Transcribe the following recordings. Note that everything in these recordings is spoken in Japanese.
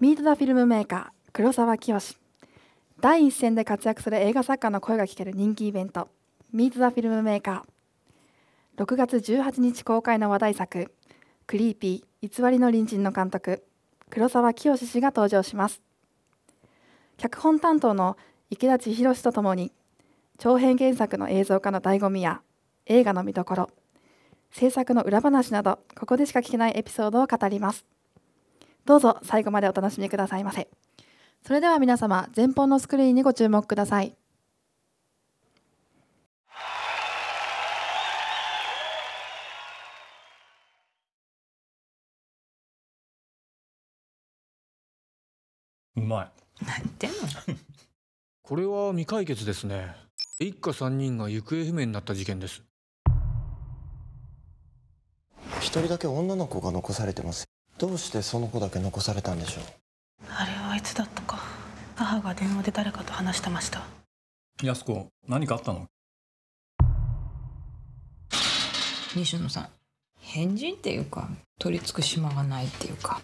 ミート・ザ・フィルムメーカー黒沢清。第一線で活躍する映画作家の声が聞ける人気イベントミート・ザ・フィルムメーカー。6月18日公開の話題作クリーピー偽りの隣人の監督黒沢清氏が登場します。脚本担当の池田千尋氏とともに長編原作の映像化の醍醐味や映画の見どころ制作の裏話などここでしか聞けないエピソードを語ります。どうぞ最後までお楽しみくださいませ。それでは皆様前方のスクリーンにご注目ください。うまい。何言ってんの？これは未解決ですね。一家三人が行方不明になった事件です。一人だけ女の子が残されてますどうしてその子だけ残されたんでしょう？あれはいつだったか。母が電話で誰かと話してました。安子何かあったの？西野さん変人っていうか取り付く島がないっていうか。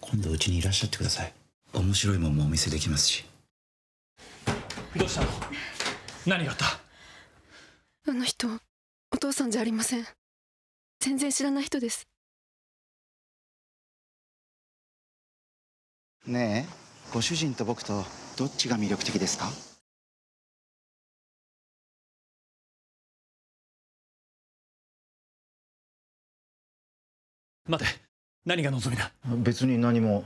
今度うちにいらっしゃってください。面白いもんもお見せできますし。どうしたの？何があった？あの人お父さんじゃありません全然知らない人です。ねえご主人と僕とどっちが魅力的ですか？待て何が望みだ？別に何も。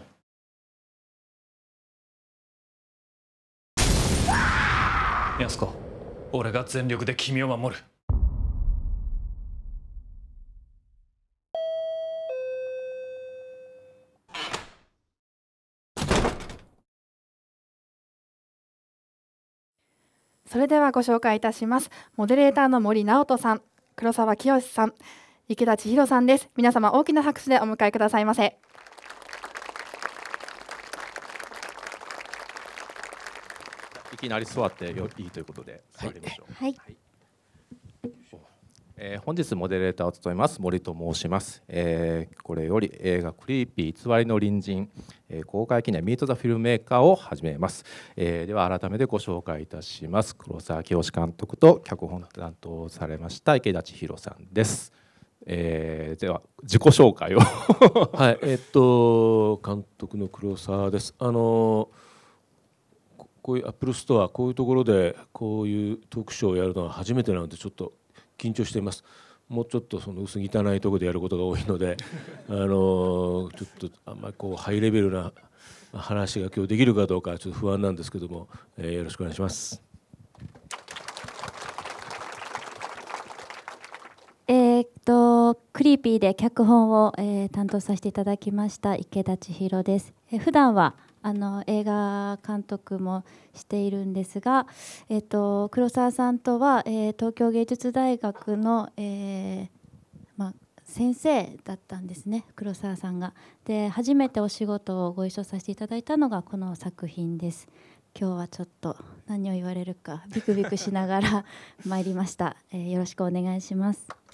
安子俺が全力で君を守るそれではご紹介いたします。モデレーターの森直人さん黒沢清さん池田千尋さんです。皆様大きな拍手でお迎えくださいませ。いきなり座ってよいいということで座りましょう。はいえー本日モデレーターを務めます森と申します、えーこれより映画クリーピー偽りの隣人、えー公開記念 Meet the Filmmaker を始めます、えーでは改めてご紹介いたします。黒沢清監督と脚本担当されました池田千尋さんです、えーでは自己紹介を。はい、えっと監督の黒沢です。あのここういうアップルストアこういうところでこういうトークショーをやるのは初めてなのでちょっと緊張しています。もうちょっとその薄汚いところでやることが多いので、あのちょっとあんまりこうハイレベルな話が今日できるかどうかちょっと不安なんですけども、えーよろしくお願いします。えーっとクリーピーで脚本を、えー担当させていただきました池田千尋です。えー普段はあの映画監督もしているんですが、えーっと黒沢さんとは、えー東京芸術大学の、えーまあ、先生だったんですね黒沢さんが。で初めてお仕事をご一緒させていただいたのがこの作品です。今日はちょっと何を言われるかビクビクしながら参りました、えーよろしくお願いします。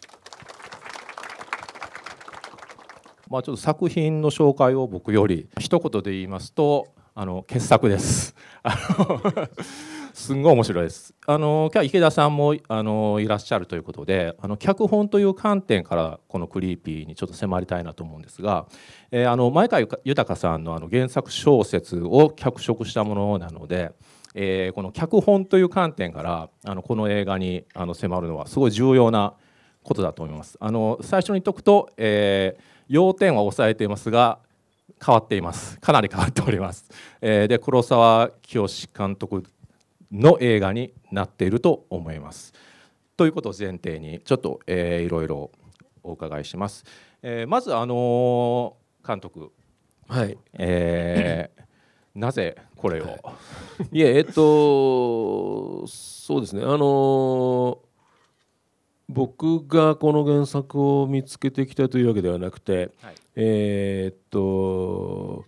まあ、ちょっと作品の紹介を僕より一言で言いますとあの傑作です。すんごい面白いです。あの今日は池田さんもあのいらっしゃるということであの脚本という観点からこの「クリーピー」にちょっと迫りたいなと思うんですが、えーあの前川豊さんのあの原作小説を脚色したものなので、えーこの脚本という観点からあのこの映画にあの迫るのはすごい重要なことだと思います。あの最初に言っとくと、えー要点は抑えていますが変わっています。かなり変わっております、えーで黒沢清監督の映画になっていると思います。ということを前提にちょっと、えーいろいろお伺いします、えーまずあのー監督。はい、えーなぜこれを、い。ええっとそうですね。あの僕がこの原作を見つけてきたというわけではなくて、はいえーっと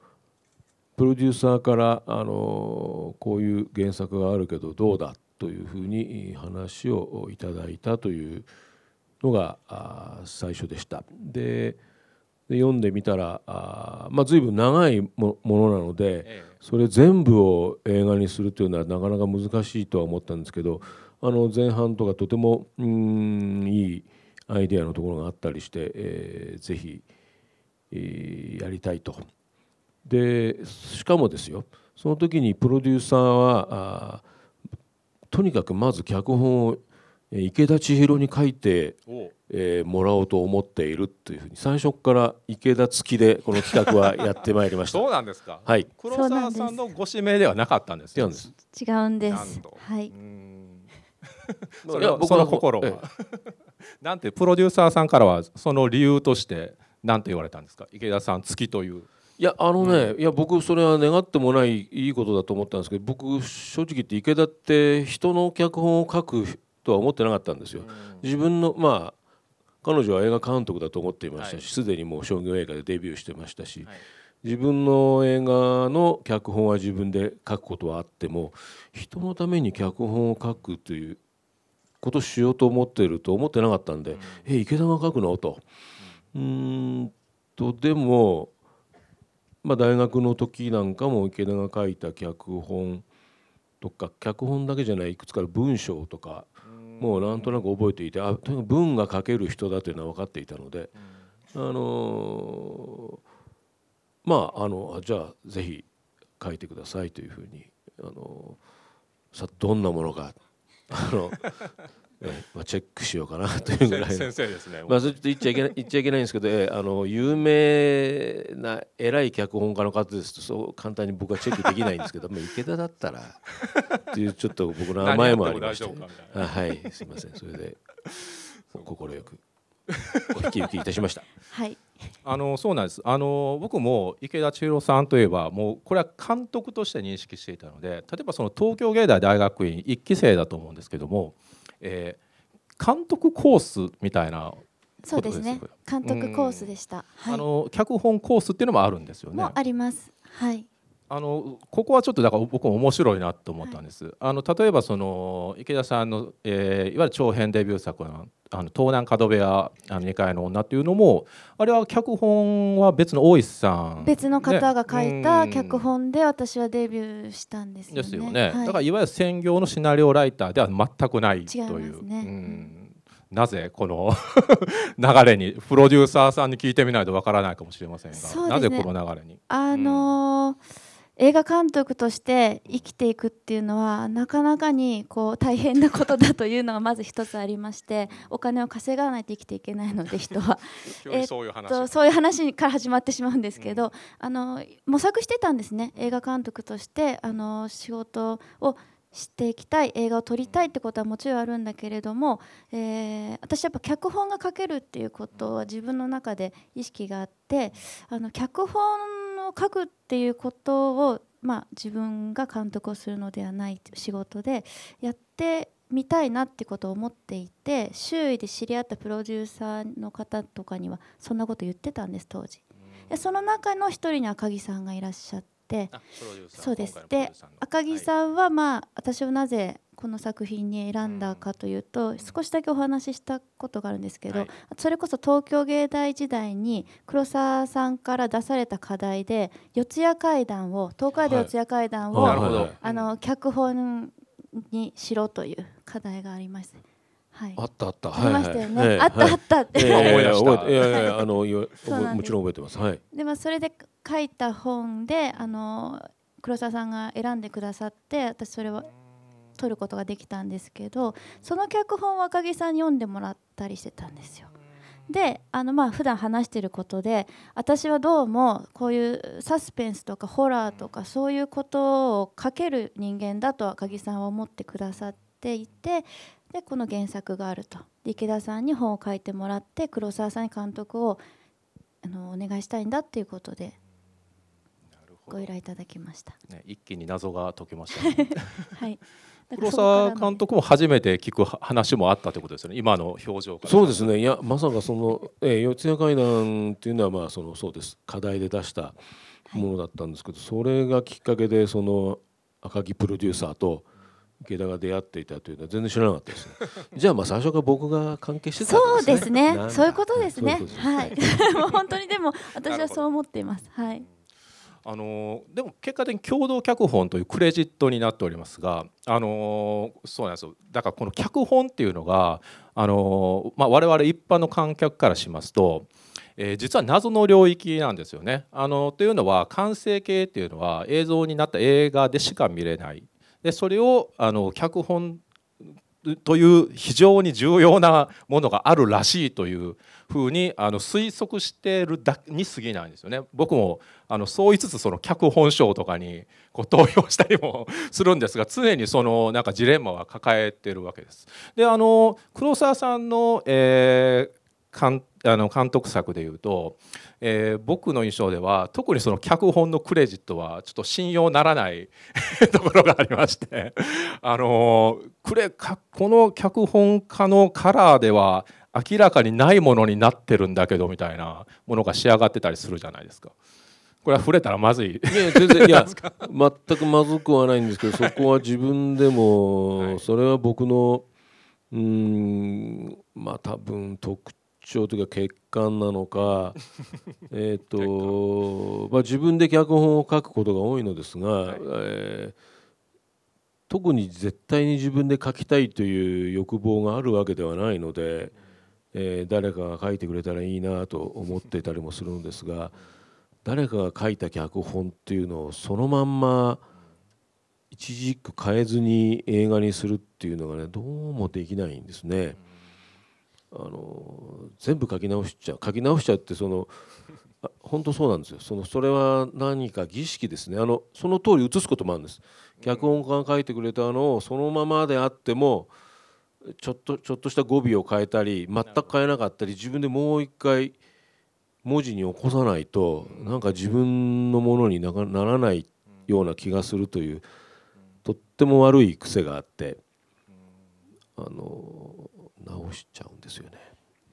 プロデューサーからあのこういう原作があるけどどうだというふうに話をいただいたというのがあ最初でした。でで読んでみたらあーまあ随分長いもものなので、えそれ全部を映画にするというのはなかなか難しいとは思ったんですけどあの前半とかとてもうーんいいアイデアのところがあったりして、えーぜひ、えーやりたいと。でしかもですよその時にプロデューサーはあーとにかくまず脚本をえー池田千尋に書いて、おえーもらおうと思っているというふうに最初から池田付きでこの企画はやってまいりました。そうなんですか。はい黒沢さんのご指名ではなかったんですよ。違うんです違うんです。はい。それはその心は。え なんてプロデューサーさんからはその理由として何て言われたんですか？池田さん月という。いやあのね、いや僕それは願ってもないいいことだと思ったんですけど僕正直言って池田って人の脚本を書くとは思ってなかったんですよ。自分のまあ彼女は映画監督だと思っていましたしすで、にもう商業映画でデビューしてましたし、自分の映画の脚本は自分で書くことはあっても人のために脚本を書くということをしようと思っていると思ってなかったんで「え池田が書くの?」と。うーんとでもまあ、大学の時なんかも池田が書いた脚本とか脚本だけじゃないいくつかの文章とかもうなんとなく覚えていてあとにかく文が書ける人だというのは分かっていたので、あのーまああのあじゃあぜひ書いてくださいというふうに、あのーさどんなものかあの、ええまあ、チェックしようかなというぐらいの。先生ですね。まあ、ちょっと言っちゃいけない言っちゃいけないんですけど、ええあの有名な偉い脚本家の方ですとそう簡単に僕はチェックできないんですけど、まあ、池田だったらっていうちょっと僕の甘えもありましてはいすいません。それで快くお引き受けいたしました。はい。あのそうなんですあの僕も池田千尋さんといえばもうこれは監督として認識していたので例えばその東京芸大大学院1期生だと思うんですけども、えー監督コースみたいなそうですね。監督コースでした。はい。あの脚本コースっていうのもあるんですよねも。あります。はい。あのここはちょっとだから僕も面白いなと思ったんです。あの例えばその池田さんの、えーいわゆる長編デビュー作のあの東南角部屋あの2階の女っていうのもあれは脚本は別の大石さん。別の方が書いたね。脚本で私はデビューしたんですよね。ですよね、はい。だからいわゆる専業のシナリオライターでは全くないと違いいうますね。うん。なぜこの流れにプロデューサーさんに聞いてみないとわからないかもしれませんが、ね。なぜこの流れに？あのー映画監督として生きていくっていうのはなかなかにこう大変なことだというのがまず一つありましてお金を稼がないと生きていけないので人は。そういう話えっとそういう話から始まってしまうんですけど、あの模索してたんですね映画監督としてあの仕事をしていきたい映画を撮りたいってことはもちろんあるんだけれども、えー私やっぱ脚本が書けるっていうことは自分の中で意識があってあの脚本を書くっていうことを、まあ、自分が監督をするのではない仕事でやってみたいなってことを思っていて周囲で知り合ったプロデューサーの方とかにはそんなこと言ってたんです当時。でその中の一人に赤木さんがいらっしゃってそうです。で赤木さんはまあ私をなぜこの作品に選んだかというと、少しだけお話ししたことがあるんですけど、それこそ東京芸大時代に黒沢さんから出された課題で四谷怪談を東海道四谷怪談を、あの脚本にしろという課題がありました。はい、あったあった。ありましたよね、はいはいあったあったって、ええ思い出した。覚えていやいやい。やあのいやそうなんです。もちろん覚えてます。はい。でまあそれで書いた本であの黒沢さんが選んでくださって私それを取ることができたんですけどその脚本を赤木さんに読んでもらったりしてたんですよ。であのまあ普段話してることで私はどうもこういうサスペンスとかホラーとかそういうことを書ける人間だと赤木さんは思ってくださっていてでこの原作があるとで池田さんに本を書いてもらって黒沢さんに監督をあのお願いしたいんだっていうことでご依頼いただきました。ね、一気に謎が解けました、ね、はい。黒沢監督も初めて聞く話もあったということですよね。今の表情から。そうですね。いやまさかその、えー、四谷怪談っていうのはまあそのそうです。課題で出したものだったんですけど、それがきっかけでその赤木プロデューサーと池田が出会っていたというのは全然知らなかったですね。じゃあまあ最初から僕が関係してたんそうですね。そういうことですね。はい。もう本当にでも私はそう思っています。はいあのでも結果的に共同脚本というクレジットになっておりますが、あのそうなんですよだからこの脚本っていうのが、あのまあ、我々一般の観客からしますと、えー実は謎の領域なんですよね。あのというのは完成形っていうのは映像になった映画でしか見れないでそれをあの脚本という非常に重要なものがあるらしいというふうにあの推測してるだけに過ぎないんですよね。僕もあのそう言いつつその脚本賞とかにこう投票したりもするんですが常にそのなんかジレンマは抱えてるわけです。であの黒沢さんの、えー、監あの監督作でいうと、えー僕の印象では特にその脚本のクレジットはちょっと信用ならない ところがありましてあのクレかこの脚本家のカラーでは明らかにないものになってるんだけどみたいなものが仕上がってたりするじゃないですか。これは触れたらまずい。いや全然いや 全くまずくはないんですけどそこは自分でも、それは僕のうーんまあ多分特徴というか欠陥なのか えっと、まあ、自分で脚本を書くことが多いのですが、えー特に絶対に自分で書きたいという欲望があるわけではないので、えー誰かが書いてくれたらいいなと思っていたりもするんですが。誰かが書いた脚本っていうのをそのまんま一字一句変えずに映画にするっていうのがねどうもできないんですね。あの全部書き直しちゃう書き直しちゃうってその本当そうなんですよ。そのそれは何か儀式ですね。あのその通り映すこともあるんです。脚本家が書いてくれたのをそのままであってもちょっとちょっとした語尾を変えたり全く変えなかったり自分でもう一回文字に起こさないとなんか自分のものにならないような気がするというとっても悪い癖があってあの直しちゃうんですよね。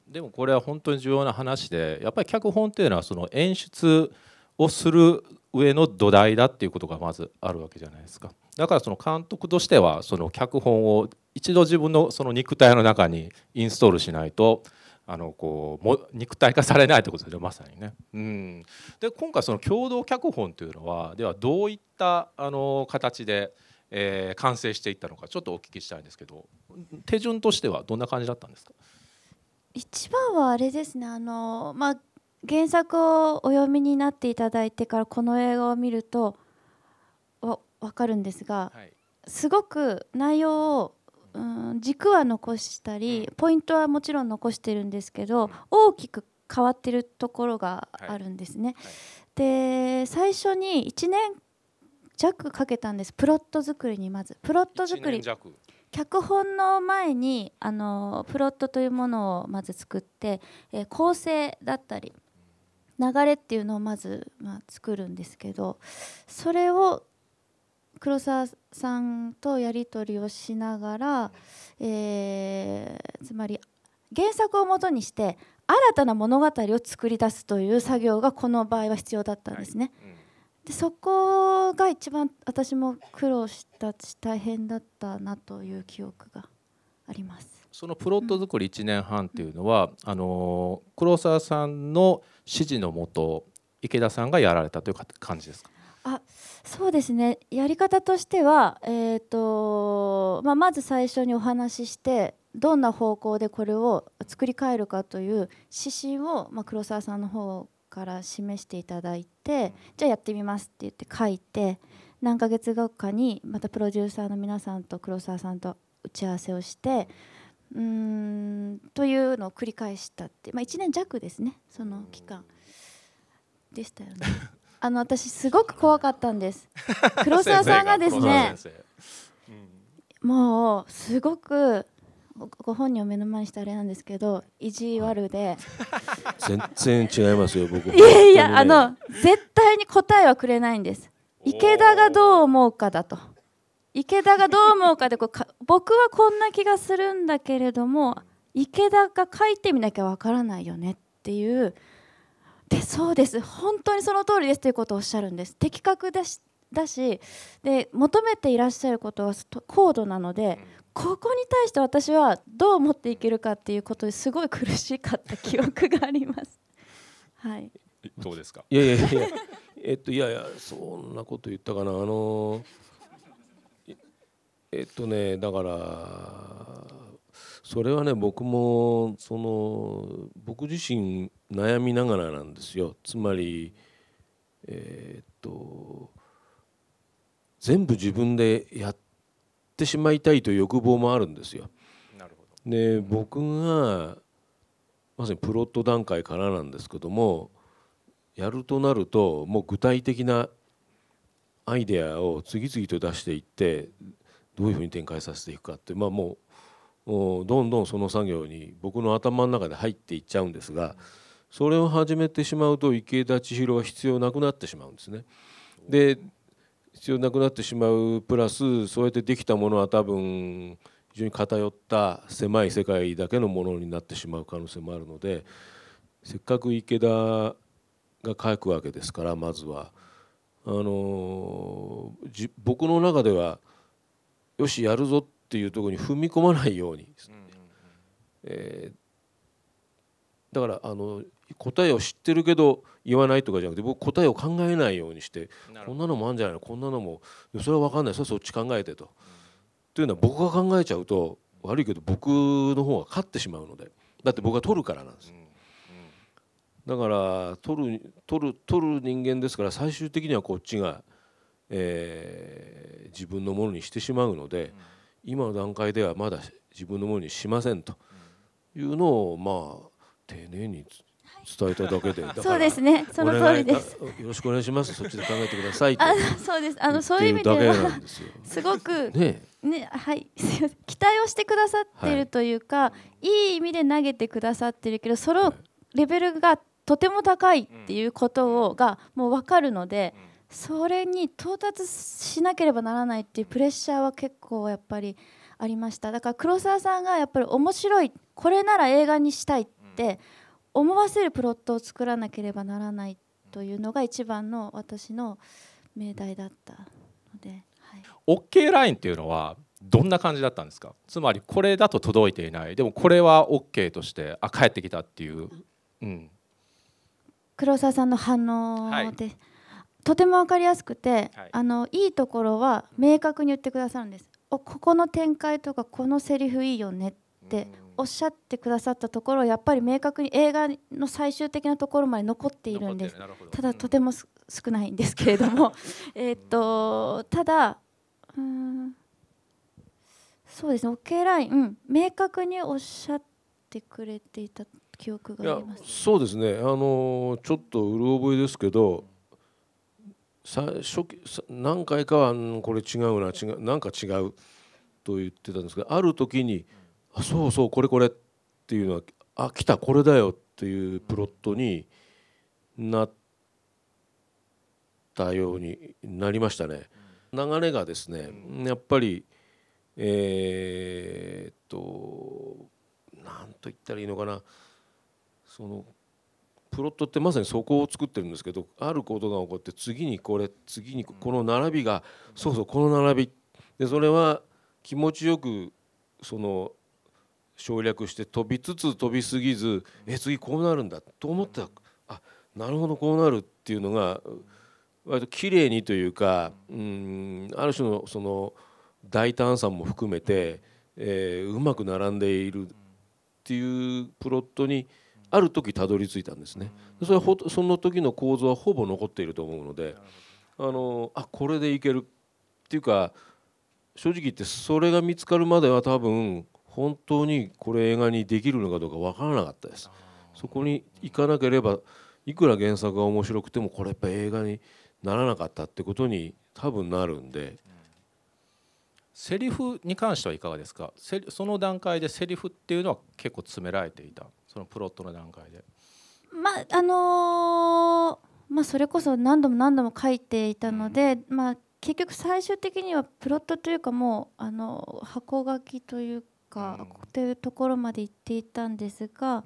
でもこれは本当に重要な話でやっぱり脚本っていうのはその演出をする上の土台だっていうことがまずあるわけじゃないですかだからその監督としてはその脚本を一度自分のその肉体の中にインストールしないとあのこうも肉体化されないってことですよまさにね。うん、で今回その共同脚本というのはではどういったあの形で、えー完成していったのかちょっとお聞きしたいんですけど手順としてはどんな感じだったんですか？一番はあれですねあの、まあ、原作をお読みになっていただいてからこの映画を見るとわ分かるんですが、すごく内容を、うん、軸は残したり、ポイントはもちろん残してるんですけど、大きく変わってるところがあるんですね。で最初に1年弱かけたんです。プロット作りにまず。プロット作り。脚本の前にあのプロットというものをまず作って、えー構成だったり流れっていうのをまず、まあ、作るんですけどそれを黒沢さんとやり取りをしながら、えーつまり原作をもとにして新たな物語を作り出すという作業がこの場合は必要だったんですね。でそこが一番私も苦労したし大変だったなという記憶があります。そのプロット作り1年半っていうのは、あの黒沢さんの指示のもと池田さんがやられたというか感じですか？あそうですね。やり方としては、えーとまあ、まず最初にお話ししてどんな方向でこれを作り変えるかという指針を、まあ、黒沢さんの方から示していただいてじゃあやってみますって言って書いて何ヶ月後かにまたプロデューサーの皆さんと黒沢さんと打ち合わせをしてうーんというのを繰り返したって、まあ、1年弱ですねその期間でしたよね。あの私すごく怖かったんです。黒沢さんがですねもうすごくごご本人を目の前にしてあれなんですけど意地悪で。全然違いますよ僕。いやいや、あの絶対に答えはくれないんです。池田がどう思うかだと。池田がどう思うかでこうか僕はこんな気がするんだけれども池田が書いてみなきゃわからないよねっていう。でそうです。本当にその通りですということをおっしゃるんです。的確だしだしで求めていらっしゃることはと高度なので、ここに対して私はどう持っていけるかっていうことですごい苦しかった記憶があります。はい、どうですか？いやいやいや。えっといやいやそんなこと言ったかな。あのいえっとねだからそれはね僕もその僕自身悩みながらなんですよ。つまりえっと全部自分でやってしまいたいという欲望もあるんですよ。で僕がまさにプロット段階からなんですけどもやるとなるともう具体的なアイデアを次々と出していってどういうふうに展開させていくかってまあもうもうどんどんその作業に僕の頭の中で入っていっちゃうんですがそれを始めてしまうと池田千尋は必要なくなってしまうんですね。で必要なくなってしまうプラスそうやってできたものは多分非常に偏った狭い世界だけのものになってしまう可能性もあるのでせっかく池田が書くわけですからまずは。あのじ僕の中ではよしやるぞっていうところに踏み込まないように、えーだからあの答えを知ってるけど言わないとかじゃなくて僕答えを考えないようにしてこんなのもあるんじゃないの？こんなのも。それは分かんない。それはそっち考えてと。というのは僕が考えちゃうと悪いけど僕の方が勝ってしまうので。だって僕が取るからなんです。だから取る取る取る人間ですから最終的にはこっちが、えー自分のものにしてしまうので、今の段階ではまだ自分のものにしませんというのをまあ丁寧につ伝えただけで。そうですね。その通りです。よろしくお願いします。そっちで考えてくださいとあそうです。あのそういう意味ではすごくねねはい期待をしてくださってるというか、い、い意味で投げてくださってるけどそのレベルがとても高いっていうことをがもう分かるので、それに到達しなければならないっていうプレッシャーは結構やっぱりありました。だから黒沢さんがやっぱり面白いこれなら映画にしたいって思わせるプロットを作らなければならないというのが一番の私の命題だったので。はい。OK ラインっていうのはどんな感じだったんですか？つまりこれだと届いていない。でもこれは OK としてあ帰ってきたっていう、うん、黒沢さんの反応で、はい。とても分かりやすくて、はい。あのいいところは明確に言ってくださるんです。おここの展開とかこのセリフいいよねっておっしゃってくださったところやっぱり明確に映画の最終的なところまで残っているんです。ただとてもす少ないんですけれども。えーっとただうーんそうですね OK ライン、うん、明確におっしゃってくれていた記憶がありますそうですね。あのちょっとうる覚えですけどさ初何回かはうんこれ違うな違うなんか違うと言ってたんですけどある時に「あそうそうこれこれ」っていうのは「あ来たこれだよ」っていうプロットになったようになりましたね。流れがですねやっぱりえーっとなんと言ったらいいのかな。そのプロットってまさにそこを作ってるんですけどあることが起こって次にこれ次にこの並びがそうそうこの並び。でそれは気持ちよくその省略して飛びつつ飛びすぎずえ次こうなるんだと思ったらあなるほどこうなるっていうのが割と綺麗にというかうんある種のその大胆さも含めて、えーうまく並んでいるっていうプロットにある時たどり着いたんですね。それはほその時の構造はほぼ残っていると思うのであのあこれでいけるっていうか正直言ってそれが見つかるまでは多分本当にこれ映画にできるのかどうか分からなかったです。そこに行かなければいくら原作が面白くてもこれやっぱ映画にならなかったってことに多分なるんで。セリフに関してはいかがですか？その段階でセリフっていうのは結構詰められていた？そのプロットの段階で。まああのーまあそれこそ何度も何度も書いていたので、まあ結局最終的にはプロットというかもうあの箱書きというか、っていうところまで行っていたんですが、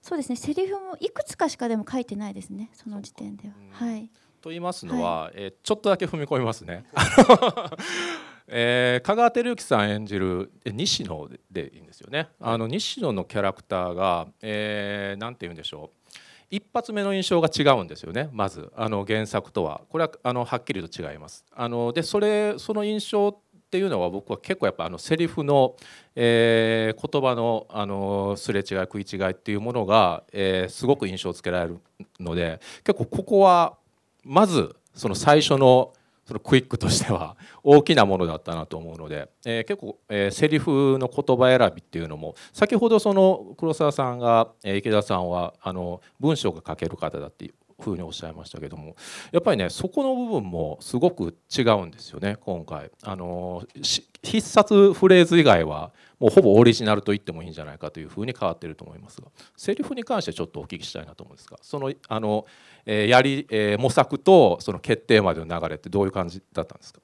そうですねセリフもいくつかしかでも書いてないですねその時点では、はい。と言いますのは、えーちょっとだけ踏み込みますね。えー、香川照之さん演じるえ西野でいいんですよね。あの西野のキャラクターが、えー、なんて言うんでしょう。一発目の印象が違うんですよねまず。あの原作とは。これはあのはっきりと違います。あのでそれその印象っていうのは僕は結構やっぱあのセリフの、えー言葉のあのすれ違い食い違いっていうものが、えーすごく印象をつけられるので結構ここはまずその最初のそのクイックとしては大きなものだったなと思うので、えー結構、えーセリフの言葉選びっていうのも先ほどその黒沢さんが、えー池田さんはあの文章が書ける方だっていうふうにおっしゃいましたけどもやっぱりねそこの部分もすごく違うんですよね今回。あのし必殺フレーズ以外はもうほぼオリジナルと言ってもいいんじゃないかというふうに変わっていると思いますが。セリフに関してちょっとお聞きしたいなと思うんですがそのあの、えーやり、えー模索とその決定までの流れってどういう感じだったんですか？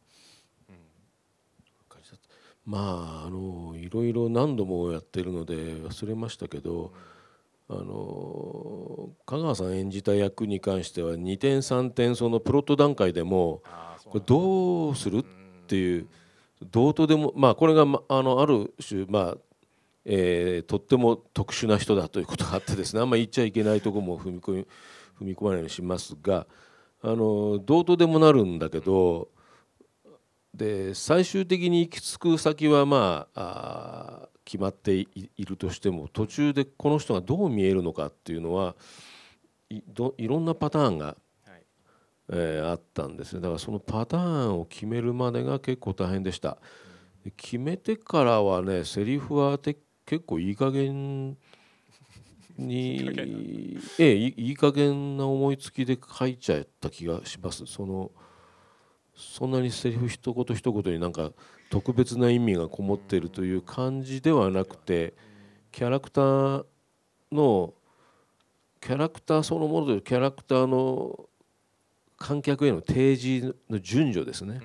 まああのいろいろ何度もやってるので忘れましたけど、あの香川さん演じた役に関しては2点3点そのプロット段階でもこれどうするっていうどうとでもまあこれがまあのある種まあえーとっても特殊な人だということがあってですねあんまり言っちゃいけないところも踏み込み踏み込まないようにしますがあのどうとでもなるんだけどで最終的に行き着く先はまああー決まっていいるとしても途中でこの人がどう見えるのかっていうのはいどいろんなパターンが、えーあったんですね。だからそのパターンを決めるまでが結構大変でした。で決めてからはねセリフはて結構いい加減に ええいいいい加減な思いつきで書いちゃった気がします。そのそんなにセリフ一言一言になんか特別な意味がこもっているという感じではなくてキャラクターのキャラクターそのものというキャラクターの観客への提示の順序ですね、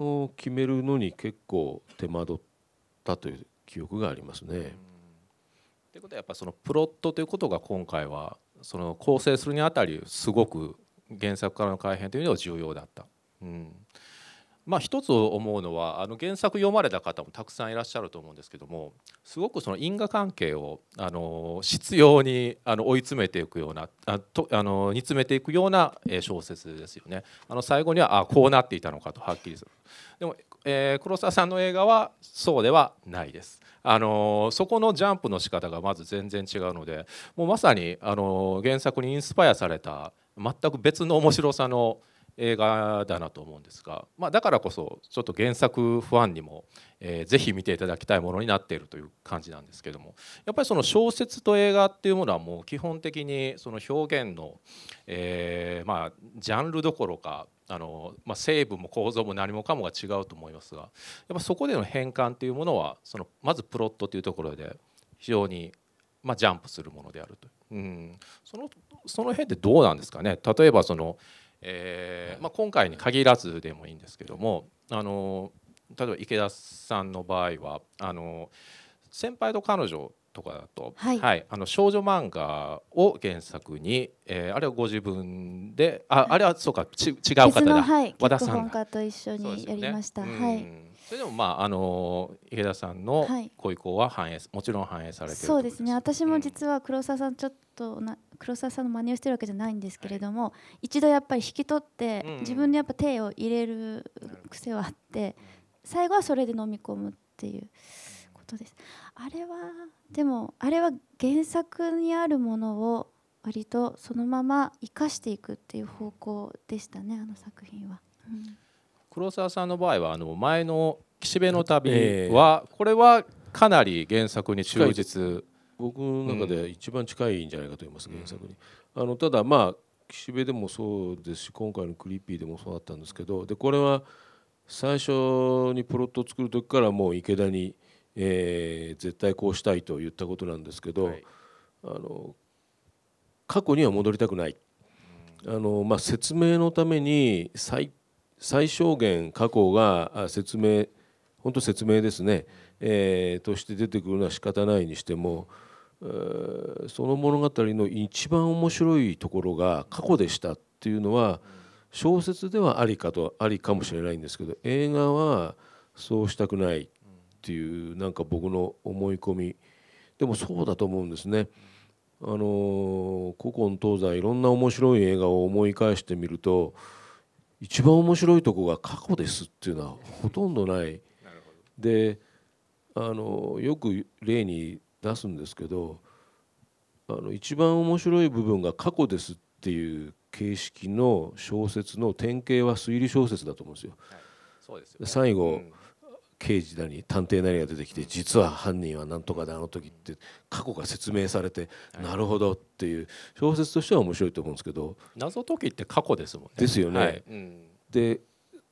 を決めるのに結構手間取ったという記憶がありますね。ということはやっぱそのプロットということが今回はその構成するにあたりすごく原作からの改変というのは重要だった。うんまあ、一つ思うのはあの原作読まれた方もたくさんいらっしゃると思うんですけどもすごくその因果関係をあの執拗にあの追い詰めていくようなあとあの煮詰めていくような小説ですよね。あの最後にはあこうなっていたのかとはっきりする。でも、えー黒沢さんの映画はそうではないです。あのそこのジャンプの仕方がまず全然違うのでもうまさにあの原作にインスパイアされた全く別の面白さの映画だなと思うんですが、まあ、だからこそちょっと原作ファンにも、えーぜひ見ていただきたいものになっているという感じなんですけどもやっぱりその小説と映画っていうものはもう基本的にその表現の、えーまあ、ジャンルどころかあの、まあ、成分も構造も何もかもが違うと思いますがやっぱそこでの変換っていうものはそのまずプロットというところで非常に、まあ、ジャンプするものであると、うん、そのその辺ってどうなんですかね？例えばその、えーまあ、今回に限らずでもいいんですけどもあの例えば池田さんの場合はあの先輩と彼女とかだと、はい。あの少女漫画を原作に、えーあれはご自分でああれはそうかち違う方だ、はい和田さんがと一緒にやりました、うんはいそれでもまああの池田さんのはい。ご意向は反映もちろん反映されているそうですね。私も実は黒沢さんちょっとな黒沢さんの真似をしてるわけじゃないんですけれども、一度やっぱり引き取って、うん。自分でやっぱ手を入れる癖はあって、最後はそれで飲み込むっていうことです。あれはでもあれは原作にあるものを割とそのまま生かしていくっていう方向でしたねあの作品は。うん黒沢さんの場合はあの前の岸辺の旅ええ。は、これはかなり原作に忠実。僕の中では一番近いんじゃないかと思います、原作に。あのただまあ岸辺でもそうですし今回の「クリーピー」でもそうだったんですけどでこれは最初にプロットを作る時からもう池田に、えー絶対こうしたいと言ったことなんですけど、はい。あの過去には戻りたくない。あのまあ、説明のために最最小限過去が説明本当説明ですね、えーとして出てくるのは仕方ないにしても、その物語の一番面白いところが過去でしたっっていうのは小説ではありかとありかもしれないんですけど映画はそうしたくないっていうなんか僕の思い込みでもそうだと思うんですね。あの古今東西いろんな面白い映画を思い返してみると一番面白いとこが過去ですっていうのはほとんどない。であのよく例に出すんですけどあの一番面白い部分が過去ですっていう形式の小説の典型は推理小説だと思うんですよ。そうですよね最後、うん刑事なり探偵なりが出てきて実は犯人は何とかであの時って過去が説明されて、なるほどっていう小説としては面白いと思うんですけど。謎解きって過去ですもんね。ですよね。はい。うん。で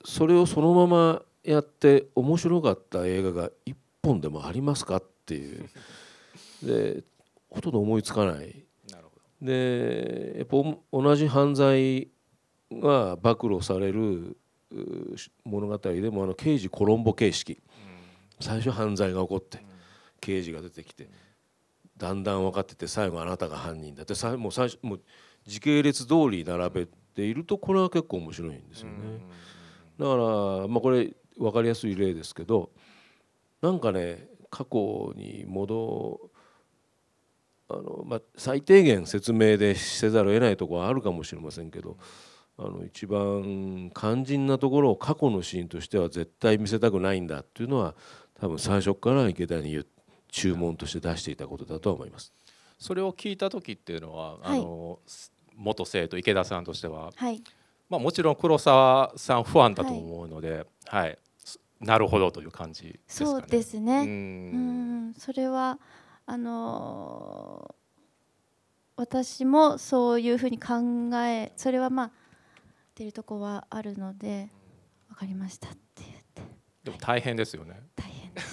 それをそのままやって面白かった映画が一本でもありますかっていう。でほとんど思いつかない。なるほでやっぱお同じ犯罪が暴露されるう物語でもあの刑事コロンボ形式最初犯罪が起こって刑事が出てきてだんだん分かってて最後あなたが犯人だってもう最初もう時系列通り並べているとこれは結構面白いんですよね。だからまあこれ分かりやすい例ですけどなんかね過去に戻あの、まあ、最低限説明でせざるを得ないところはあるかもしれませんけどあの一番肝心なところを過去のシーンとしては絶対見せたくないんだっていうのは多分最初から池田に注文として出していたことだとは思います。それを聞いた時っていうのは、はい。あの元生徒池田さんとしては、はい。まあ、もちろん黒沢さんファンだと思うので、はい。すなるほどという感じですかね。そうですね。ううんん。それはあのー私もそういうふうに考えそれはまあ出るとこはあるので分かりましたって言ってでも大変ですよね。大変でし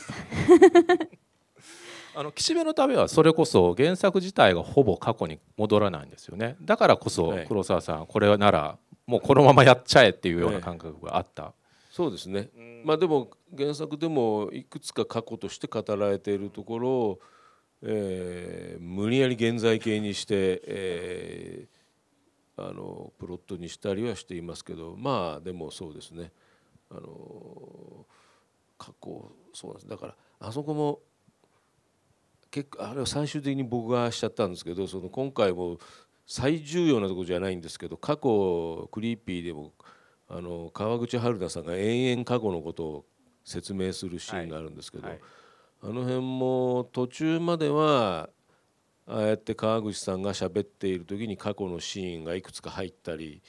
たあの岸辺の旅はそれこそ原作自体がほぼ過去に戻らないんですよね。だからこそはい黒沢さんこれならもうこのままやっちゃえっていうような感覚があった。そうですね、まあでも原作でもいくつか過去として語られているところを、えー無理やり現在形にして、えーあのプロットにしたりはしていますけどまあでもそうですね。あの過去そうなんです。だからあそこも結構あれは最終的に僕がしちゃったんですけどその今回も最重要なところじゃないんですけど過去クリーピーでもあの川口春奈さんが延々過去のことを説明するシーンがあるんですけど、はい。あの辺も途中まではああやって川口さんが喋っている時に過去のシーンがいくつか入ったり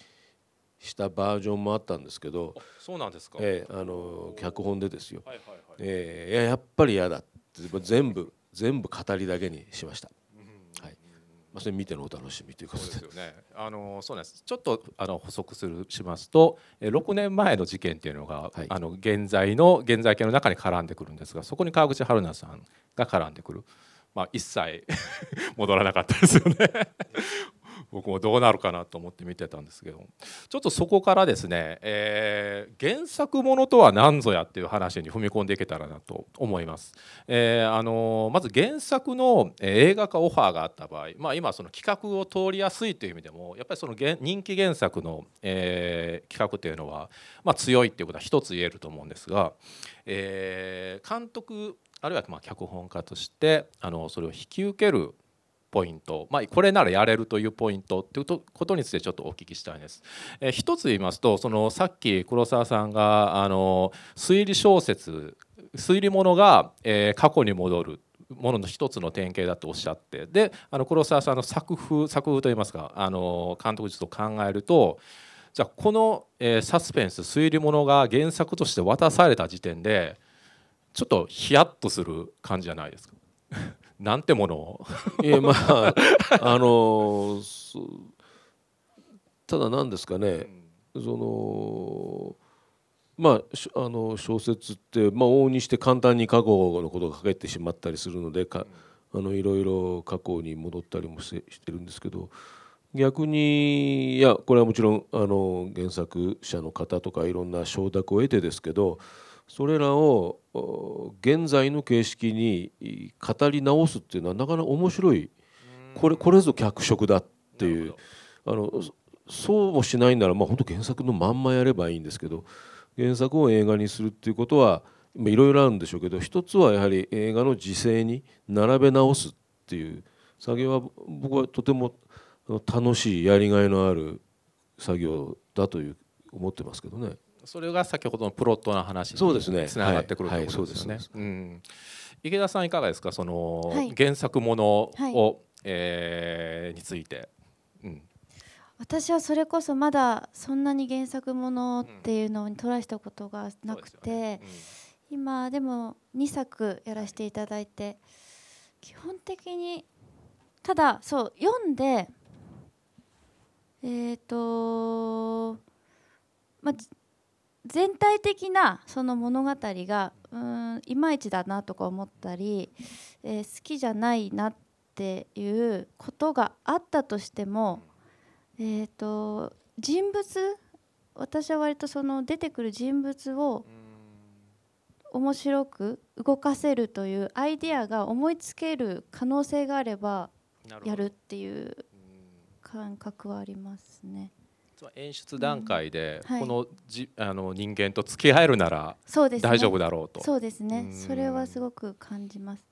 したバージョンもあったんですけど、そうなんですか？ええあの脚本でですよ、はいはいはい。ええいややっぱり嫌だって全部全部語りだけにしました。はいまあ、それ見てのお楽しみということでですよね。あのそうなんです。ちょっとあの補足するしますと、え6年前の事件っていうのが、はいあの現在の現在形の中に絡んでくるんですが、そこに川口春奈さんが絡んでくる。まあ一切 戻らなかったですよね。僕もどうなるかなと思って見てたんですけどちょっとそこからですね、えー原作ものとは何ぞやっていう話に踏み込んでいけたらなと思います。えーあのーまず原作のえ映画化オファーがあった場合、まあ、今その企画を通りやすいという意味でもやっぱりその人気原作の、えー企画というのは、まあ、強いっていうことは一つ言えると思うんですが、えー監督あるいはまあ脚本家としてあのそれを引き受けるポイント、まあ、これならやれるというポイントということについてちょっとお聞きしたいです。え一つ言いますとそのさっき黒沢さんがあの推理小説推理ものが、えー過去に戻るものの一つの典型だとおっしゃってであの黒沢さんの作風作風といいますかあの監督術を考えるとじゃあこの、えーサスペンス推理ものが原作として渡された時点でちょっとヒヤッとする感じじゃないですか？なんてものを。いやまああのそただ何ですかね、そのまあしあの小説って、まあ、往々にして簡単に過去のことが書けてしまったりするのでか、あのいろいろ過去に戻ったりもしてしてるんですけど逆にいやこれはもちろんあの原作者の方とかいろんな承諾を得てですけどそれらをお現在の形式にい語り直すっていうのはなかなか面白い。これこれぞ脚色だっていう。あのそうもしないならまあ本当原作のまんまやればいいんですけど原作を映画にするっていうことはいろいろあるんでしょうけど一つはやはり映画の時勢に並べ直すっていう。作業は僕はとても楽しいやりがいのある作業だという思ってますけどね。それが先ほどのプロットの話にそうですね。つながってくるとはいいうことですよね。はい。そううん。池田さんいかがですか？その、はい。原作ものを、はい。えーについて。うん。私はそれこそまだそんなに原作ものっていうのにトライしたことがなくて、そうですよね。今でも2作やらせていただいて基本的にただそう読んでえっ、とまあじ全体的なその物語がうーんいまいちだなとか思ったり、えー好きじゃないなっていうことがあったとしても、えー、と人物私は割とその出てくる人物を面白く動かせるというアイデアが思いつける可能性があればやるっていう感覚はありますね。つまり演出段階で、うん。はい。このじあの人間と付き合えるならそうですね。大丈夫だろうと。そうですね。うん。それはすごく感じます。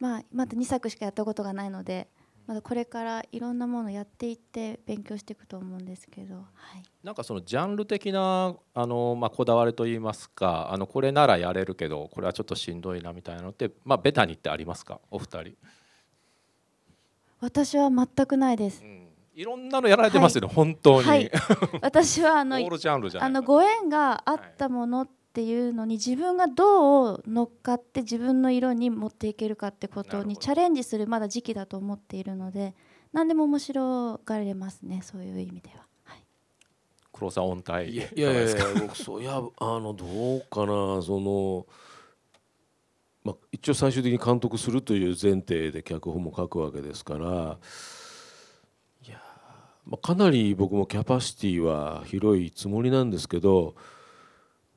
まあまだ2作しかやったことがないのでまだこれからいろんなものをやっていって勉強していくと思うんですけど、はい、なんかそのジャンル的なあの、まあ、こだわりといいますかあのこれならやれるけどこれはちょっとしんどいなみたいなのって、まあ、ベタにってありますか？お二人、私は全くないです。いろんなのやられてますよね、本当に、はい、私はあの オールジャンルじゃないあのご縁があったものっていうのに自分がどう乗っかって自分の色に持っていけるかってことにチャレンジするまだ時期だと思っているので何でも面白がれますねそういう意味では。黒沢音体いやいやいや僕そういやあのどうかなその、まあ、一応最終的に監督するという前提で脚本も書くわけですからまあ、かなり僕もキャパシティは広いつもりなんですけど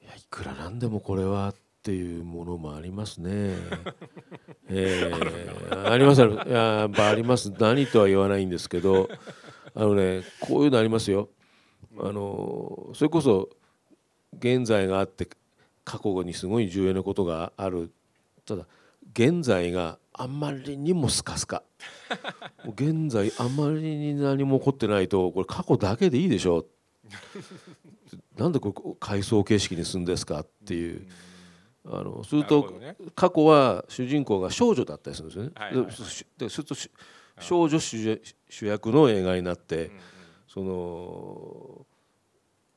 いやいくらなんでもこれはっていうものもありますね。えーありますあるいややっぱあります何とは言わないんですけどあのねこういうのありますよ。あのそれこそ現在があって過去にすごい重要なことがあるただ現在があんまりにもスカスカ現在あまりに何も起こってないとこれ過去だけでいいでしょなんでこれ回想形式にするんですかっていう。あのすると過去は主人公が少女だったりするんですよね。はいはいはい。でそでするとし少女主主役の映画になって、その、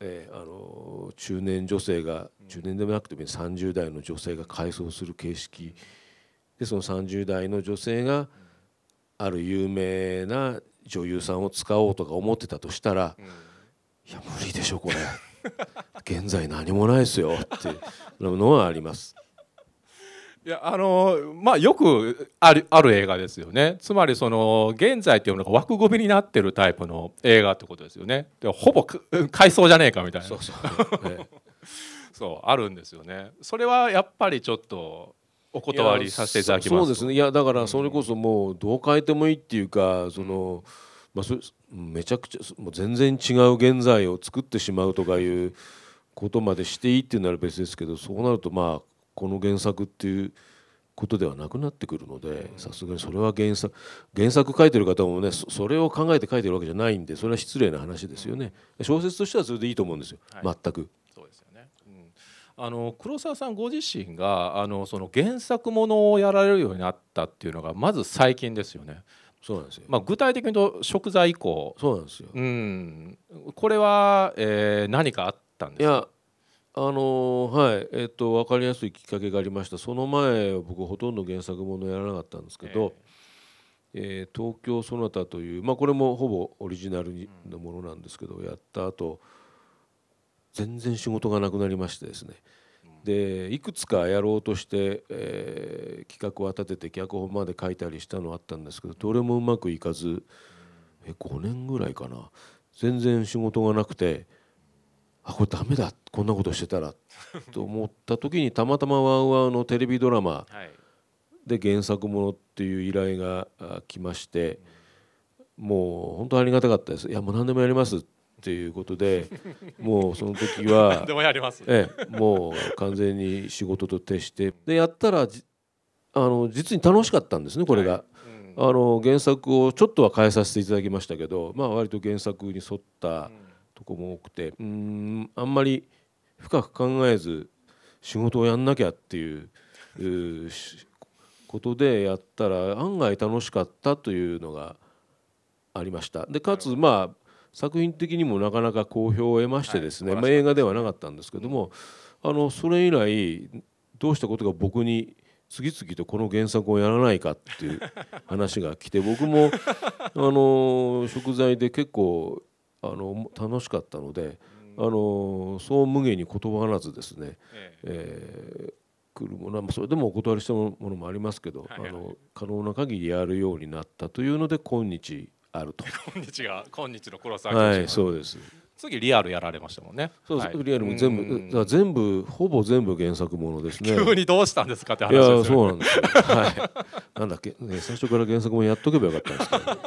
えーあの中年女性が中年でもなくてもいい30代の女性が回想する形式。でその30代の女性がある有名な女優さんを使おうとか思ってたとしたら、いや無理でしょこれ。現在何もないですよっていうのはあります。いやあのまあよくあるある映画ですよね。つまりその現在っていうのが枠組みになってるタイプの映画ってことですよね。でほぼく回想じゃねえかみたいな。そうそう、そうあるんですよね。それはやっぱりちょっとお断りさせていただきますそうですね。いやだからそれこそもうどう変えてもいいっていうかその、まあ、それめちゃくちゃもう全然違う現在を作ってしまうとかいうことまでしていいっていうなら別ですけどそうなるとまあこの原作っていうことではなくなってくるのでさすがにそれは原作原作書いてる方もねそそれを考えて書いてるわけじゃないんでそれは失礼な話ですよね。小説としてはそれでいいと思うんですよ、はい。全く。あの黒沢さんご自身があのその原作ものをやられるようになったっていうのがまず最近ですよね。そうなんですよ。まあ具体的に言うと食材以降。そうなんですよ。うん。これは、えー、何かあったんですか？いやあのーはいえっ、と分かりやすいきっかけがありましたその前僕ほとんど原作ものやらなかったんですけど「えー東京ソナタ」という、まあ、これもほぼオリジナルにのものなんですけど、やった後全然仕事がなくなりましてですね。でいくつかやろうとして、えー企画を立てて脚本まで書いたりしたのあったんですけどどれもうまくいかずえ5年ぐらいかな。全然仕事がなくてあこれダメだこんなことしてたらと思った時に たまたまワウワウのテレビドラマはい。で原作ものっていう依頼があ来ましてもう本当ありがたかったです。いやもう何でもやりますっていうことでもうその時は でもやります。ええ、もう完全に仕事と徹して。でやったらじあの実に楽しかったんですねこれが。あの原作をちょっとは変えさせていただきましたけど、まあ、割と原作に沿ったとこも多くてうんあんまり深く考えず仕事をやんなきゃっていうことでやったら案外楽しかったというのがありました。でかつまあ作品的にもなかなか好評を得ましてですね、まあ、映画ではなかったんですけども、あのそれ以来どうしたことが僕に次々とこの原作をやらないかっていう話が来て僕も あの食材で結構あの楽しかったので、あのそう無下に断らずですね、えー来るものはそれでもお断りしたものもありますけど、あの可能な限りやるようになったというので今日あると。今日が今日の黒沢はい、そうです。次リアルやられましたもんね。そうです、はいリアルも全部、全部ほぼ全部原作ものですね。急にどうしたんですかって話いやですよねそうなんですよ。はい。なんだっけ、ね、最初から原作もやっとけばよかったんですけど、はい。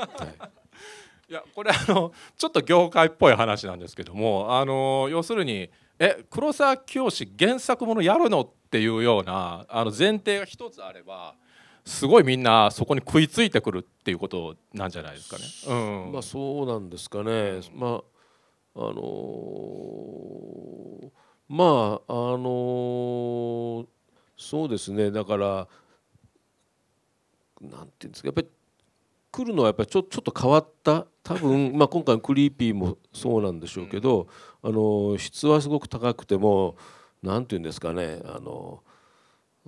いやこれあのちょっと業界っぽい話なんですけどもあの要するにえ黒沢清原作ものやるの？っていうようなあの前提が一つあればすごいみんなそこに食いついてくるっていうことなんじゃないですかね。うんまあそうなんですかね。まああのーまああのーそうですね。だからなんていうんですかやっぱり来るのはやっぱりちょちょっと変わった多分、まあ、今回のクリーピーもそうなんでしょうけど、あの質はすごく高くてもなんていうんですかねあの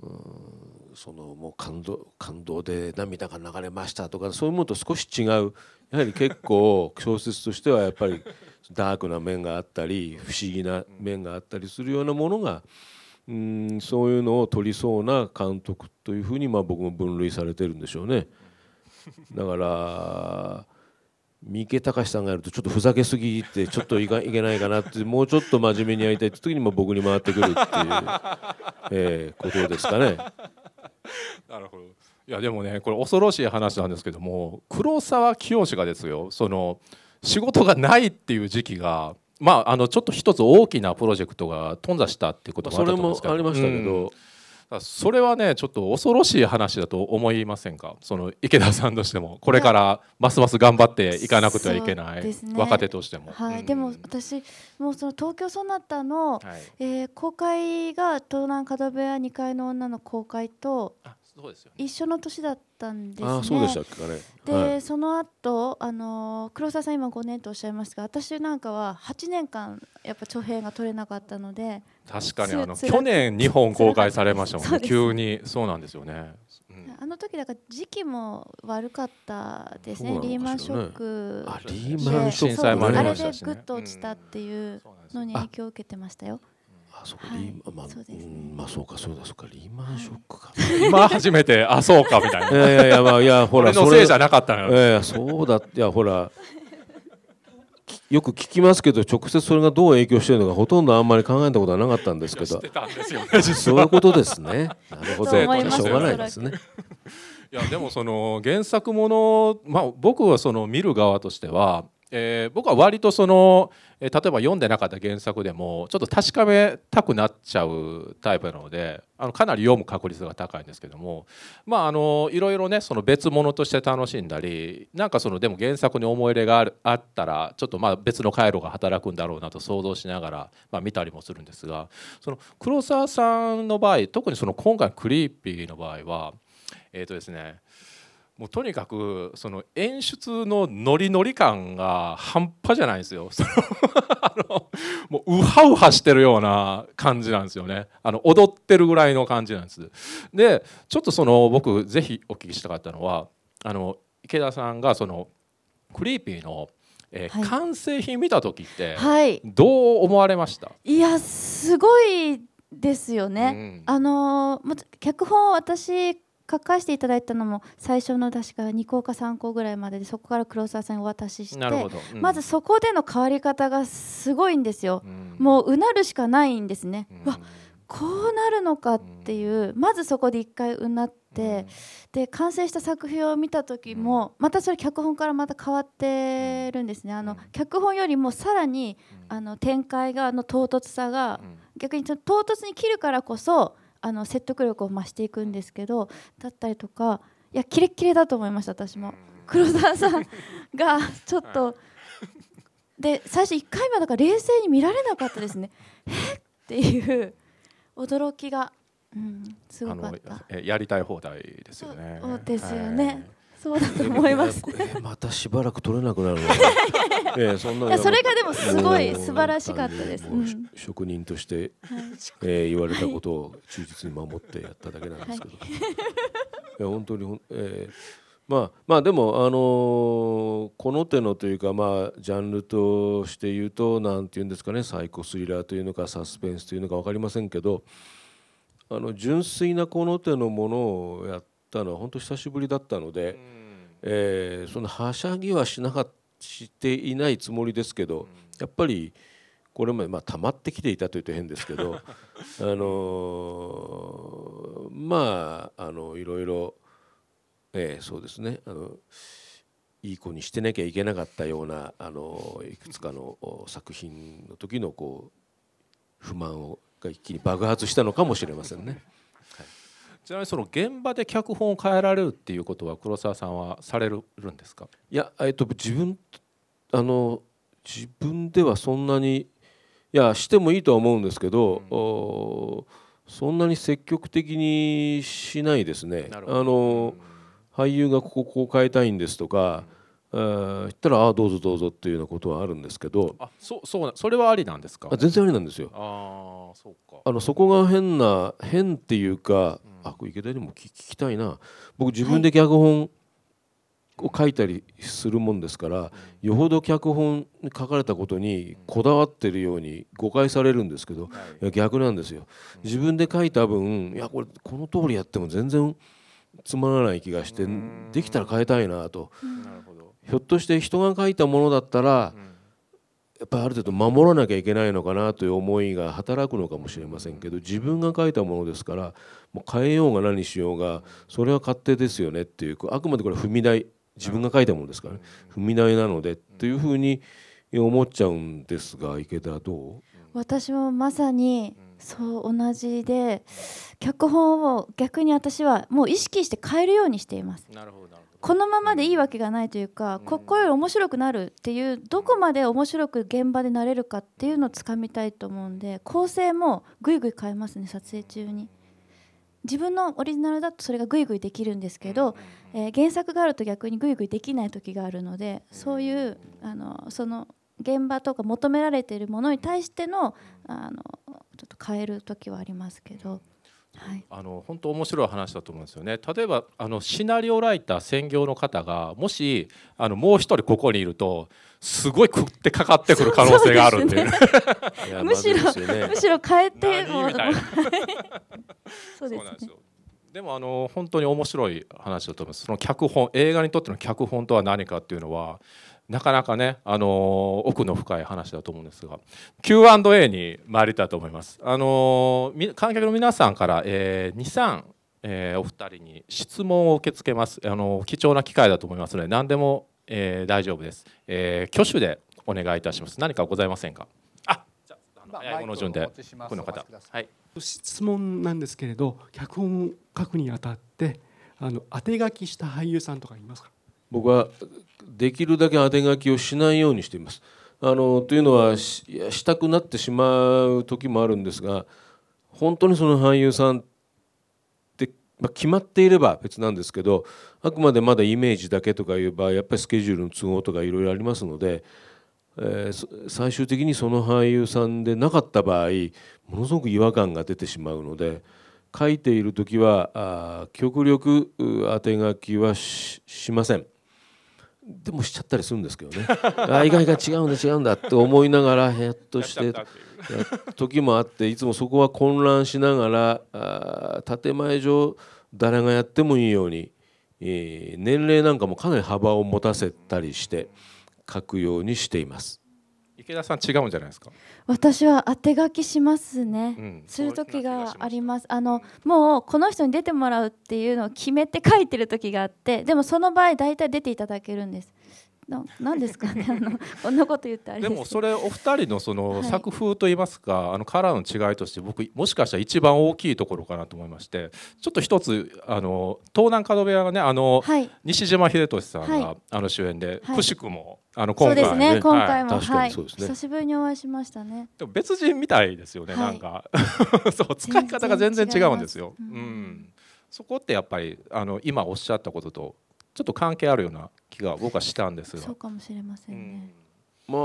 うんそのもう感動感動で涙が流れましたとかそういうものと少し違うやはり結構小説としてはやっぱりダークな面があったり不思議な面があったりするようなものがうんそういうのを撮りそうな監督というふうにまあ僕も分類されてるんでしょうね。だから三池隆さんがやるとちょっとふざけすぎてちょっといかいけないかなってもうちょっと真面目にやりたいって時にも僕に回ってくるっていう、えことですかね。なるほど。いやでもねこれ恐ろしい話なんですけども黒沢清がですよその仕事がないっていう時期がまああのちょっと一つ大きなプロジェクトが頓挫したっていうこともあったと思うんですけど。それもありましたけどうんそれはねちょっと恐ろしい話だと思いませんか？その池田さんとしても。これからますます頑張っていかなくてはいけない、ね。若手としても。はい、うん。でも私もうその東京ソナタの、はい。えー公開が東南角部屋2階の女の公開とあそうですよね。一緒の年だったんですね。ああそうでしたっけかね。で、はい。その後あのー黒沢さん今5年とおっしゃいましたが私なんかは8年間やっぱ長編が取れなかったので確かにあの去年2本公開されましたもんね。急に。そうなんですよね。うん。あの時だから時期も悪かったですね。ね。リーマンショックあリーマンショック震災もありあれでましたしねグッと落ちたっていうのに影響を受けてましたよ。あそうか、はい。リーマンまあそうですね。うんまあそうかそうだそうかリーマンショックか。今初めてあそうかみたいいな。やいやいやまあいやほらそれ俺のせいじゃなかったのよ。ええそうだいやほらきよく聞きますけど直接それがどう影響してるのかほとんどあんまり考えたことはなかったんですけど。知ってたんですよね実そういうことですね。なるほど。そう思います。しょうがないですね。いやでもその原作もの、まあ、僕はその見る側としては、えー僕は割とその、え例えば読んでなかった原作でもちょっと確かめたくなっちゃうタイプなのであのかなり読む確率が高いんですけどもまああのいろいろねその別物として楽しんだりなんかそのでも原作に思い入れがあるあったらちょっとまあ別の回路が働くんだろうなと想像しながら、まあ、見たりもするんですがその黒沢さんの場合特にその今回のクリーピーの場合はえーとですねもうとにかくその演出のノリノリ感が半端じゃないんですよ。あのもうウハウハしてるような感じなんですよね。あの踊ってるぐらいの感じなんです。でちょっとその僕ぜひお聞きしたかったのはあの池田さんがそのクリーピーの、えーはい完成品見た時ってはいどう思われました、いやすごいですよね。うんあの脚本を私書かせていただいたのも最初の確か2校か3校ぐらいまででそこから黒沢さんにお渡ししてまずそこでの変わり方がすごいんですよ。うん。もううなるしかないんですね。うん。わこうなるのかっていう。まずそこで一回うなって、で完成した作品を見た時も、またそれ脚本からまた変わってるんですね。あの、脚本よりもさらに、あの展開がの唐突さが、逆に唐突に切るからこそあの説得力を増していくんですけどだったりとかいやキレッキレだと思いました私も。黒沢さんが ちょっとで最初1回目はだから冷静に見られなかったですね。えっ？ていう驚きが、うん、すごかった。えやりたい放題ですよね。そうですよね。そうだと思います。えまたしばらく取れなくなるの。ええそんなのいやそれがでもすごい素晴らしかったです。職人として、えー言われたことを忠実に守ってやっただけなんですけど、い、や本当にえーまあまあでもあのーこの手のというかまあジャンルとして言うとなんていうんですかねサイコスリラーというのかサスペンスというのか分かりませんけどあの純粋なこの手のものをやったのは本当久しぶりだったので、えーそのはしゃぎはしなかっしていないつもりですけど、やっぱりこれまでまあ溜まってきていたというと変ですけど あのーまああのいろいろ、えーそうですねあのいい子にしてなきゃいけなかったようなあのいくつかのお作品の時のこう不満をが一気に爆発したのかもしれませんね。ちなみにその現場で脚本を変えられるっていうことは黒沢さんはされるんですか？いや、えっと、自分あの自分ではそんなにいやしてもいいとは思うんですけど、おそんなに積極的にしないですね。あの俳優がこここう変えたいんですとか、あー言ったらああどうぞどうぞっていうようなことはあるんですけどあ、そうそうなそれはありなんですか？あ全然ありなんですよ。ああ、そうか。あのそこが変な変っていうか、あこれ池田にも聞聞きたいな。僕自分で脚本を書いたりするもんですから、よほど脚本に書かれたことにこだわってるように誤解されるんですけど、い。や逆なんですよ。自分で書いた分いやこれこの通りやっても全然つまらない気がしてできたら変えたいなと。ひょっとして人が書いたものだったら、やっぱりある程度守らなきゃいけないのかなという思いが働くのかもしれませんけど自分が書いたものですからもう変えようが何しようがそれは勝手ですよねっていうあくまでこれ踏み台自分が書いたものですから、ね、踏み台なのでっていうふうに思っちゃうんですが池田どう？私もまさにそう同じで脚本を逆に私はもう意識して変えるようにしています。なるほど。このままでいいわけがないというか、ここより面白くなるっていうどこまで面白く現場でなれるかっていうのをつかみたいと思うんで構成もぐいぐい変えますね撮影中に。自分のオリジナルだとそれがぐいぐいできるんですけど、えー原作があると逆にぐいぐいできない時があるのでそういうあのその現場とか求められているものに対してのあのちょっと変える時はありますけど、はい、あの本当面白い話だと思うんですよね。例えばあのシナリオライター専業の方がもしあのもう一人ここにいるとすごい食ってかかってくる可能性があるっていう。いやむしろ、むしろ変えても そうですねそうなんですよ。でもあの本当に面白い話だと思います。その脚本映画にとっての脚本とは何かっていうのはなかなかねあの奥の深い話だと思うんですが Q&A に参りたいと思います。あのみ観客の皆さんから、えー、23えーお二人に質問を受け付けます。あの貴重な機会だと思いますので何でも、えー大丈夫です。えー挙手でお願いいたします。何かございませんか？あ、じゃああの早いもの順でこの方。はい。質問なんですけれど脚本書くにあたってあの当て書きした俳優さんとかいますか？僕はできるだけ当て書きをしないようにしています。あのというのはしたくなってしまう時もあるんですが本当にその俳優さんって、まあ、決まっていれば別なんですけどあくまでまだイメージだけとかいう場合やっぱりスケジュールの都合とかいろいろありますので、えー最終的にその俳優さんでなかった場合ものすごく違和感が出てしまうので書いている時はあ極力当て書きはしません。でもしちゃったりするんですけどね あ意外が違うんだ違うんだって思いながらひょっとして時もあっていつもそこは混乱しながらあー建前上誰がやってもいいように、えー年齢なんかもかなり幅を持たせたりして書くようにしています。池田さん違うんじゃないですか？私は当て書きしますね、うん。する時があります。あのもうこの人に出てもらうっていうのを決めて書いてる時があってでもその場合大体出ていただけるんですななんですかね。あのこんなこと言ってあれでもそれお二人のそのはい。作風といいますか、あのカラーの違いとして僕もしかしたら一番大きいところかなと思いましてちょっと一つあの東南角部屋がねあの、はい。西島秀俊さんが、はい。あの主演で、はい。くしくもあのそう今回ですね今回も、はい、久しぶりにお会いしましたね。でも別人みたいですよね、はい。なんか。そう使い方が全然違うんですよ。うん。そこってやっぱりあの今おっしゃったこととちょっと関係あるような気が僕はしたんですが。そうかもしれませんね、まあ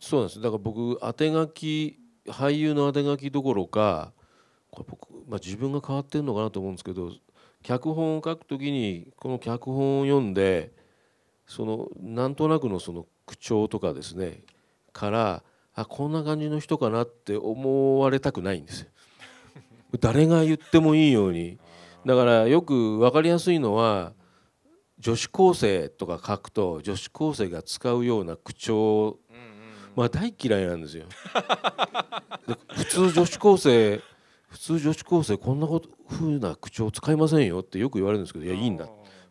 そうなんです。だから僕当て書き俳優の当て書きどころかこれ僕、まあ、自分が変わってるのかなと思うんですけど脚本を書くときにこの脚本を読んでそのなんとなくのその口調とかですねからあこんな感じの人かなって思われたくないんですよ。誰が言ってもいいようにだからよく分かりやすいのは女子高生とか書くと女子高生が使うような口調まあ大嫌いなんですよ。で普通女子高生普通女子高生こんなこと風な口調使いませんよってよく言われるんですけどいやいいんだ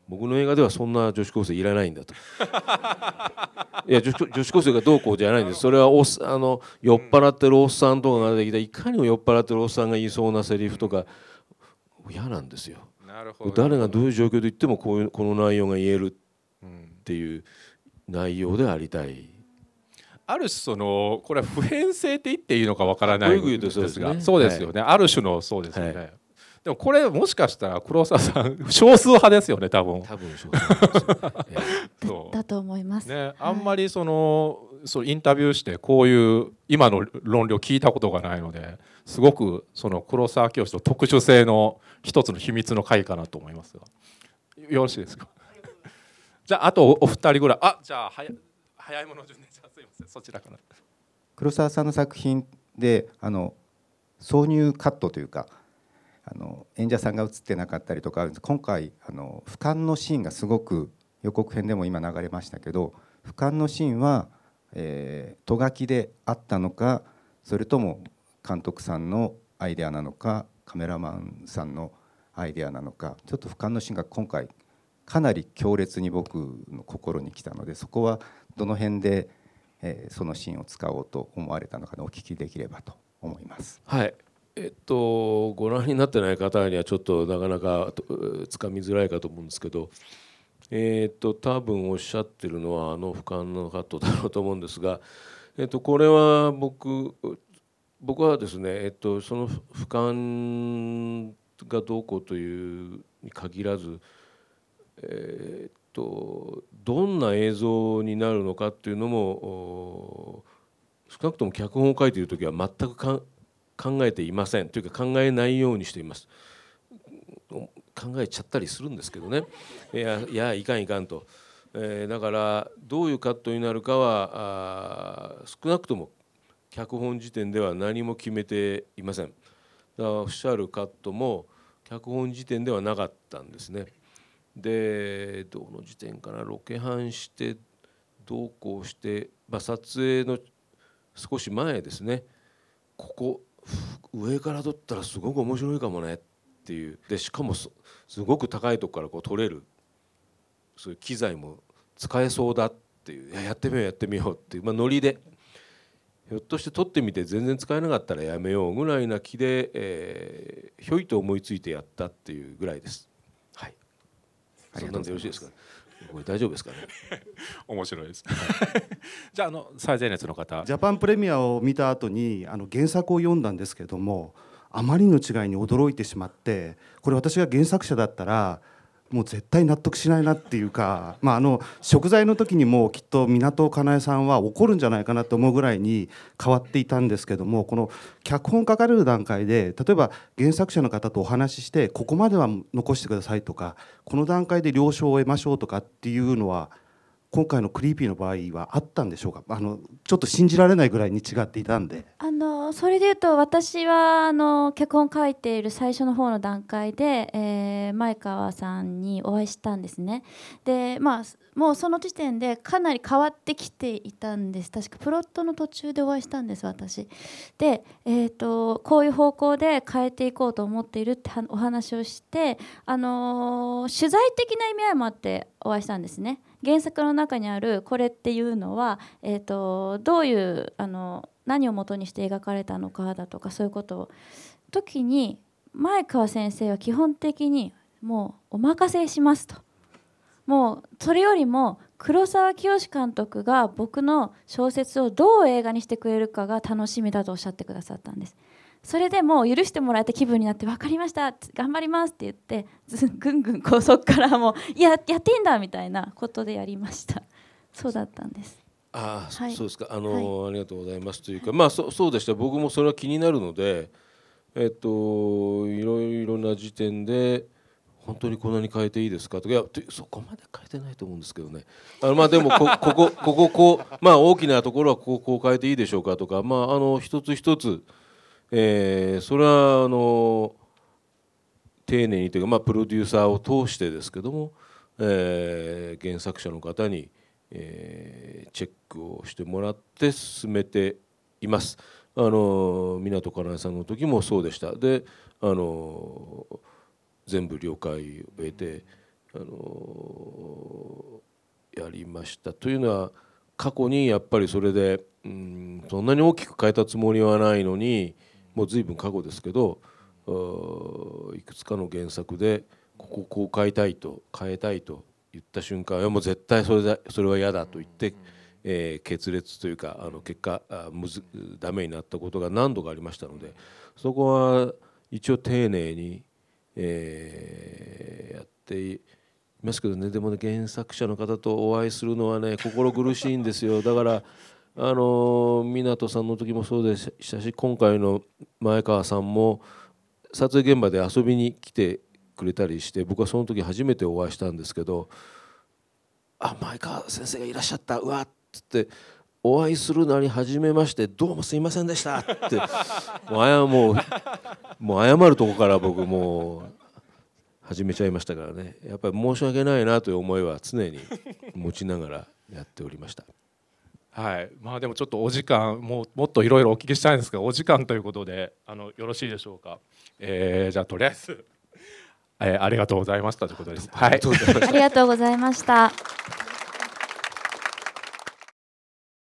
僕の映画ではそんな女子高生いらないんだと。いや女子女子高生がどうこうじゃないんです。それはおっあの酔っ払ってるおっさんとかが出てきたいかにも酔っ払ってるおっさんが言いそうなセリフとか嫌なんですよ。なるほど。誰がどういう状況で言ってもこういうこの内容が言えるっていう内容でありたい。ある種そのこれは普遍性って言っていいのかわからないんですがそうですよね、ある種のそうですよね、はい。でもこれもしかしたら黒沢さん少数派ですよね多分。多分少数派そう だと思います、ね、あんまりそのそうインタビューしてこういう今の論理を聞いたことがないのですごくその黒沢教師の特殊性の一つの秘密の回かなと思いますが。よろしいですか？じゃああとお二人ぐらい。あじゃあ早早いもの順でじゃあすいません。そちらから。黒沢さんの作品であの挿入カットというかあの演者さんが映ってなかったりとかあるんです。今回あの俯瞰のシーンがすごく予告編でも今流れましたけど俯瞰のシーンは、えー、と書きであったのかそれとも監督さんのアイデアなのかカメラマンさんのアイデアなのかちょっと俯瞰のシーンが今回かなり強烈に僕の心に来たのでそこはどの辺で、えーそのシーンを使おうと思われたのかお聞きできればと思います。はいえっと、ご覧になってない方にはちょっとなかなかつかみづらいかと思うんですけど、えっと、多分おっしゃってるのはあの俯瞰のカットだろうと思うんですが、えっと、これは僕僕はですね、えっと、その俯瞰がどうこうというに限らず、えっと、どんな映像になるのかっていうのも少なくとも脚本を書いている時は全く考えていません。というか考えないようにしています。考えちゃったりするんですけどね。いやいやいかんいかんと、えーだからどういうカットになるかはあ少なくとも脚本時点では何も決めていません。だからおっしゃるカットも脚本時点ではなかったんですね。でどの時点かなロケハンしてどうこうして、まあ、撮影の少し前ですね。ここ上から撮ったらすごく面白いかもねっていう。でしかもすごく高いとこからこう撮れる。そういう機材も使えそうだっていう。いややってみようやってみようっていう、まあ、ノリでひょっとして撮ってみて全然使えなかったらやめようぐらいな気で、えーひょいと思いついてやったっていうぐらいです。はい。そんなんでよろしいですか？これ大丈夫ですかね？面白いです。じゃああの最前列の方ジャパンプレミアを見た後にあの原作を読んだんですけどもあまりの違いに驚いてしまってこれ私が原作者だったらもう絶対納得しないなっていうか、まあ、あの食材の時にもきっと港かなえさんは怒るんじゃないかなと思うぐらいに変わっていたんですけどもこの脚本書かれる段階で例えば原作者の方とお話ししてここまでは残してくださいとかこの段階で了承を得ましょうとかっていうのは今回のクリーピーの場合はあったんでしょうか？あのちょっと信じられないぐらいに違っていたんで。あのそれでいうと私はあの脚本書いている最初の方の段階で、えー、前川さんにお会いしたんですね。でまあもうその時点でかなり変わってきていたんです。確かプロットの途中でお会いしたんです私。で、えーと、こういう方向で変えていこうと思っているってお話をしてあの取材的な意味合いもあってお会いしたんですね。原作の中にあるこれっていうのは、えーと、どういうあの何をもとにして描かれたのかだとかそういうことを時に前川先生は基本的にもうお任せしますともうそれよりも黒沢清監督が僕の小説をどう映画にしてくれるかが楽しみだとおっしゃってくださったんです。それでもう許してもらえた気分になって分かりました頑張りますって言って ぐんぐんこうそこからもういややっていいんだみたいなことでやりました。そうだったんです。ああ、はい、そうですか。あの、はい、ありがとうございますというかまあそそうでした。僕もそれは気になるのでえっといろいろな時点で本当にこんなに変えていいですかと。かいやそこまで変えてないと思うんですけどね。あのまあでも ここここここまあ大きなところはこここう変えていいでしょうかとかまああの一つ一つえー、それはあの丁寧にというか、まあ、プロデューサーを通してですけども、えー、原作者の方に、えー、チェックをしてもらって進めています。あの湊かなえさんの時もそうでした。であの全部了解を得てあのやりましたというのは過去にやっぱりそれでうんそんなに大きく変えたつもりはないのに。もう随分過去ですけどいくつかの原作でこここう変えたいと変えたいと言った瞬間はもう絶対それだそれは嫌だと言って、えー、決裂というかあの結果あむずダメになったことが何度かありましたのでそこは一応丁寧に、えー、やっていますけどね。でもね原作者の方とお会いするのはね心苦しいんですよ。だからあの湊さんの時もそうでしたし今回の前川さんも撮影現場で遊びに来てくれたりして僕はその時初めてお会いしたんですけど「あ前川先生がいらっしゃったうわ」っつって「お会いするなり初めましてどうもすいませんでした」って もう謝もうもう謝るとこから僕もう始めちゃいましたからねやっぱり申し訳ないなという思いは常に持ちながらやっておりました。はいまあでもちょっとお時間ももっといろいろお聞きしたいんですがお時間ということであのよろしいでしょうか、えー、じゃあとりあえず、えー、ありがとうございましたということです。はい、ありがとうございました。